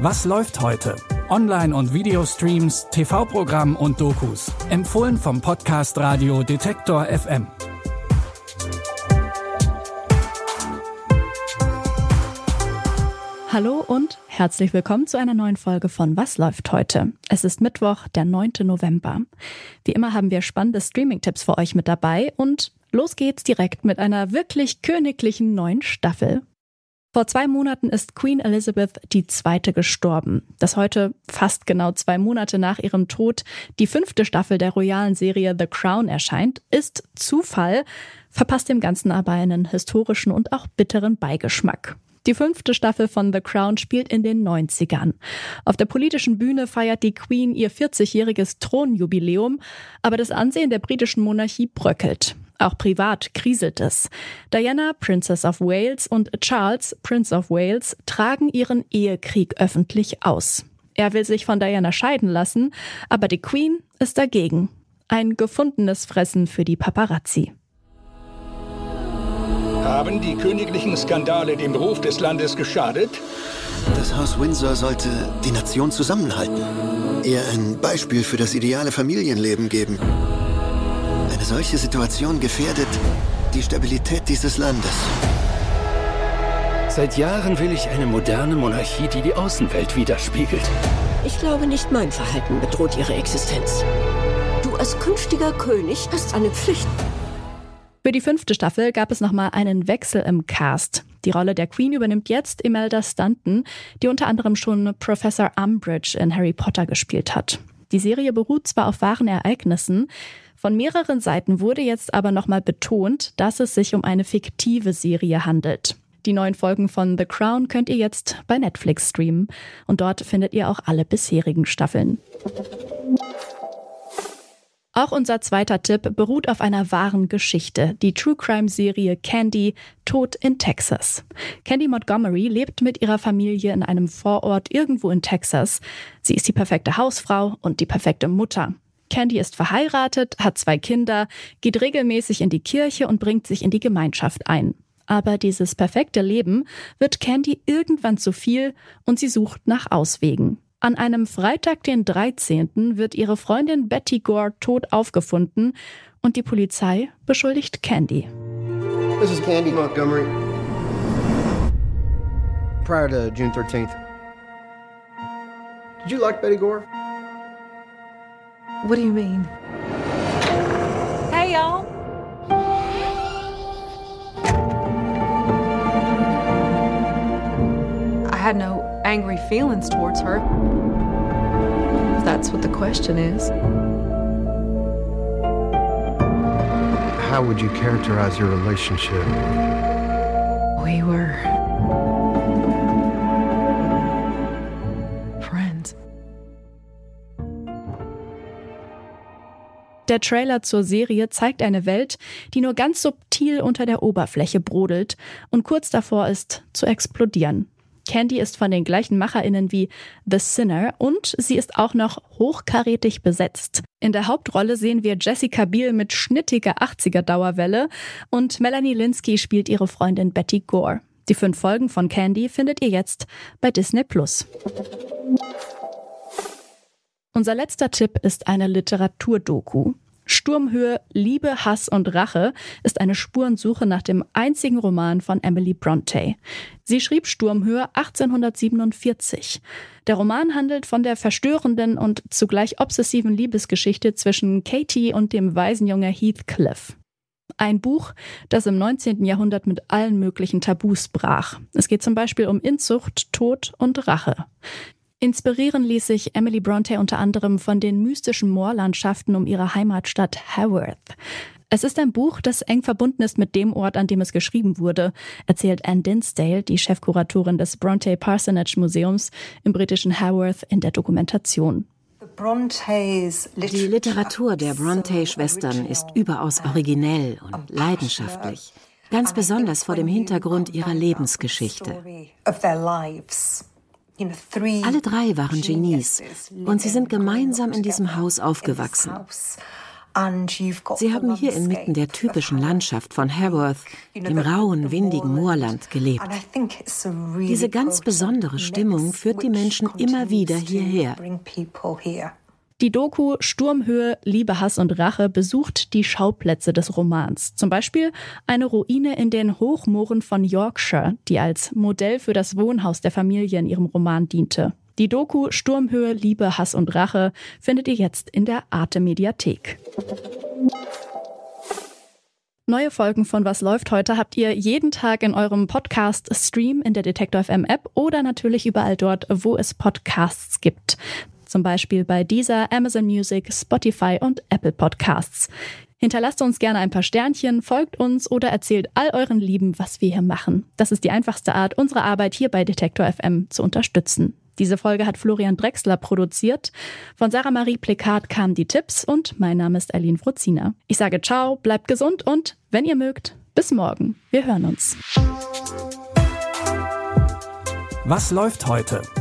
Was läuft heute? Online- und Videostreams, TV-Programm und Dokus. Empfohlen vom Podcast Radio Detektor FM. Hallo und herzlich willkommen zu einer neuen Folge von Was läuft heute? Es ist Mittwoch, der 9. November. Wie immer haben wir spannende Streaming-Tipps für euch mit dabei und los geht's direkt mit einer wirklich königlichen neuen Staffel. Vor zwei Monaten ist Queen Elizabeth II. gestorben. Dass heute, fast genau zwei Monate nach ihrem Tod, die fünfte Staffel der royalen Serie The Crown erscheint, ist Zufall, verpasst dem Ganzen aber einen historischen und auch bitteren Beigeschmack. Die fünfte Staffel von The Crown spielt in den 90ern. Auf der politischen Bühne feiert die Queen ihr 40-jähriges Thronjubiläum, aber das Ansehen der britischen Monarchie bröckelt. Auch privat kriselt es. Diana, Princess of Wales, und Charles, Prince of Wales, tragen ihren Ehekrieg öffentlich aus. Er will sich von Diana scheiden lassen, aber die Queen ist dagegen. Ein gefundenes Fressen für die Paparazzi. Haben die königlichen Skandale dem Ruf des Landes geschadet? Das Haus Windsor sollte die Nation zusammenhalten. Ihr ein Beispiel für das ideale Familienleben geben. Eine solche Situation gefährdet die Stabilität dieses Landes. Seit Jahren will ich eine moderne Monarchie, die die Außenwelt widerspiegelt. Ich glaube nicht, mein Verhalten bedroht ihre Existenz. Du als künftiger König hast eine Pflicht. Für die fünfte Staffel gab es nochmal einen Wechsel im Cast. Die Rolle der Queen übernimmt jetzt Imelda Stanton, die unter anderem schon Professor Umbridge in Harry Potter gespielt hat. Die Serie beruht zwar auf wahren Ereignissen, von mehreren Seiten wurde jetzt aber nochmal betont, dass es sich um eine fiktive Serie handelt. Die neuen Folgen von The Crown könnt ihr jetzt bei Netflix streamen und dort findet ihr auch alle bisherigen Staffeln. Auch unser zweiter Tipp beruht auf einer wahren Geschichte, die True Crime Serie Candy Tod in Texas. Candy Montgomery lebt mit ihrer Familie in einem Vorort irgendwo in Texas. Sie ist die perfekte Hausfrau und die perfekte Mutter. Candy ist verheiratet, hat zwei Kinder, geht regelmäßig in die Kirche und bringt sich in die Gemeinschaft ein. Aber dieses perfekte Leben wird Candy irgendwann zu viel und sie sucht nach Auswegen. An einem Freitag, den 13., wird ihre Freundin Betty Gore tot aufgefunden und die Polizei beschuldigt Candy. This is Candy Montgomery. Prior to June 13th. Did you like Betty Gore? What do you mean? Hey, y'all. I had no angry feelings towards her. If that's what the question is. How would you characterize your relationship? We were Der Trailer zur Serie zeigt eine Welt, die nur ganz subtil unter der Oberfläche brodelt und kurz davor ist zu explodieren. Candy ist von den gleichen MacherInnen wie The Sinner und sie ist auch noch hochkarätig besetzt. In der Hauptrolle sehen wir Jessica Biel mit schnittiger 80er Dauerwelle und Melanie Linsky spielt ihre Freundin Betty Gore. Die fünf Folgen von Candy findet ihr jetzt bei Disney Plus. Unser letzter Tipp ist eine Literaturdoku. Sturmhöhe, Liebe, Hass und Rache ist eine Spurensuche nach dem einzigen Roman von Emily Bronte. Sie schrieb Sturmhöhe 1847. Der Roman handelt von der verstörenden und zugleich obsessiven Liebesgeschichte zwischen Katie und dem Waisenjunge Heathcliff. Ein Buch, das im 19. Jahrhundert mit allen möglichen Tabus brach. Es geht zum Beispiel um Inzucht, Tod und Rache. Inspirieren ließ sich Emily Bronte unter anderem von den mystischen Moorlandschaften um ihre Heimatstadt Haworth. Es ist ein Buch, das eng verbunden ist mit dem Ort, an dem es geschrieben wurde, erzählt Anne Dinsdale, die Chefkuratorin des Bronte Parsonage Museums im britischen Haworth, in der Dokumentation. Die Literatur der Bronte-Schwestern ist überaus originell und leidenschaftlich, ganz besonders vor dem Hintergrund ihrer Lebensgeschichte. Alle drei waren Genies und sie sind gemeinsam in diesem Haus aufgewachsen. Sie haben hier inmitten der typischen Landschaft von Haworth, dem rauen, windigen Moorland, gelebt. Diese ganz besondere Stimmung führt die Menschen immer wieder hierher. Die Doku Sturmhöhe, Liebe, Hass und Rache besucht die Schauplätze des Romans. Zum Beispiel eine Ruine in den Hochmooren von Yorkshire, die als Modell für das Wohnhaus der Familie in ihrem Roman diente. Die Doku Sturmhöhe, Liebe, Hass und Rache findet ihr jetzt in der Arte Mediathek. Neue Folgen von Was läuft heute habt ihr jeden Tag in eurem Podcast Stream in der Detektor FM App oder natürlich überall dort, wo es Podcasts gibt zum Beispiel bei dieser Amazon Music, Spotify und Apple Podcasts. Hinterlasst uns gerne ein paar Sternchen, folgt uns oder erzählt all euren Lieben, was wir hier machen. Das ist die einfachste Art, unsere Arbeit hier bei Detektor FM zu unterstützen. Diese Folge hat Florian Drexler produziert. Von Sarah Marie Plekat kamen die Tipps und mein Name ist Eileen Fruzina. Ich sage ciao, bleibt gesund und, wenn ihr mögt, bis morgen. Wir hören uns. Was läuft heute?